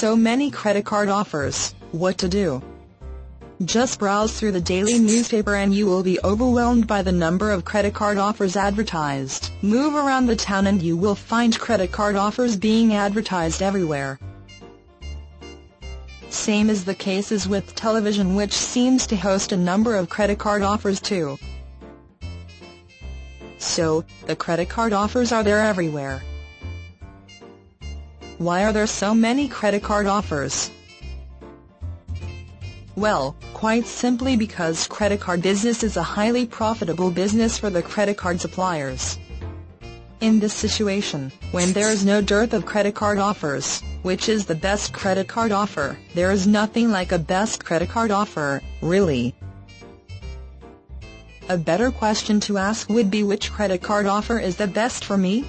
so many credit card offers, what to do? Just browse through the daily newspaper and you will be overwhelmed by the number of credit card offers advertised. Move around the town and you will find credit card offers being advertised everywhere. Same is the case as with television which seems to host a number of credit card offers too. So, the credit card offers are there everywhere. Why are there so many credit card offers? Well, quite simply because credit card business is a highly profitable business for the credit card suppliers. In this situation, when there is no dearth of credit card offers, which is the best credit card offer, there is nothing like a best credit card offer, really. A better question to ask would be which credit card offer is the best for me?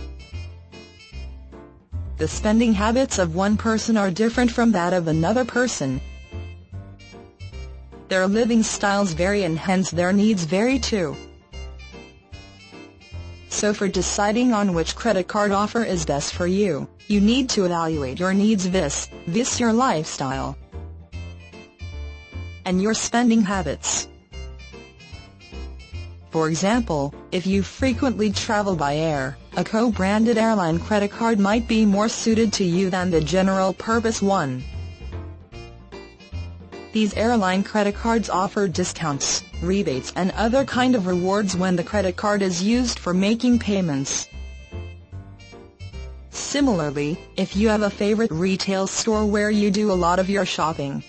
The spending habits of one person are different from that of another person, their living styles vary and hence their needs vary too. So for deciding on which credit card offer is best for you, you need to evaluate your needs vis, vis your lifestyle and your spending habits. For example, if you frequently travel by air, a co-branded airline credit card might be more suited to you than the general purpose one. These airline credit cards offer discounts, rebates and other kind of rewards when the credit card is used for making payments. Similarly, if you have a favorite retail store where you do a lot of your shopping,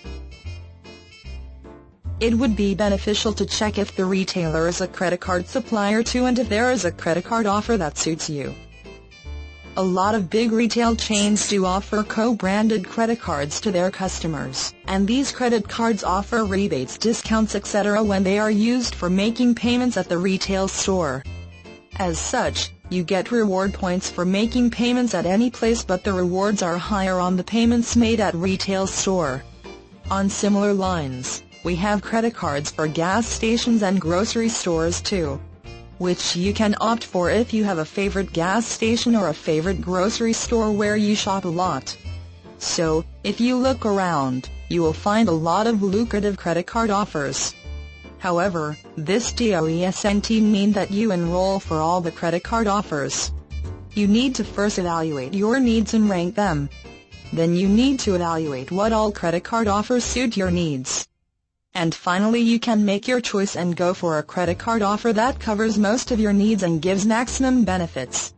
it would be beneficial to check if the retailer is a credit card supplier too and if there is a credit card offer that suits you. A lot of big retail chains do offer co-branded credit cards to their customers, and these credit cards offer rebates, discounts etc. when they are used for making payments at the retail store. As such, you get reward points for making payments at any place but the rewards are higher on the payments made at retail store. On similar lines, we have credit cards for gas stations and grocery stores too which you can opt for if you have a favorite gas station or a favorite grocery store where you shop a lot. So, if you look around, you will find a lot of lucrative credit card offers. However, this doesn't mean that you enroll for all the credit card offers. You need to first evaluate your needs and rank them. Then you need to evaluate what all credit card offers suit your needs. And finally you can make your choice and go for a credit card offer that covers most of your needs and gives maximum benefits.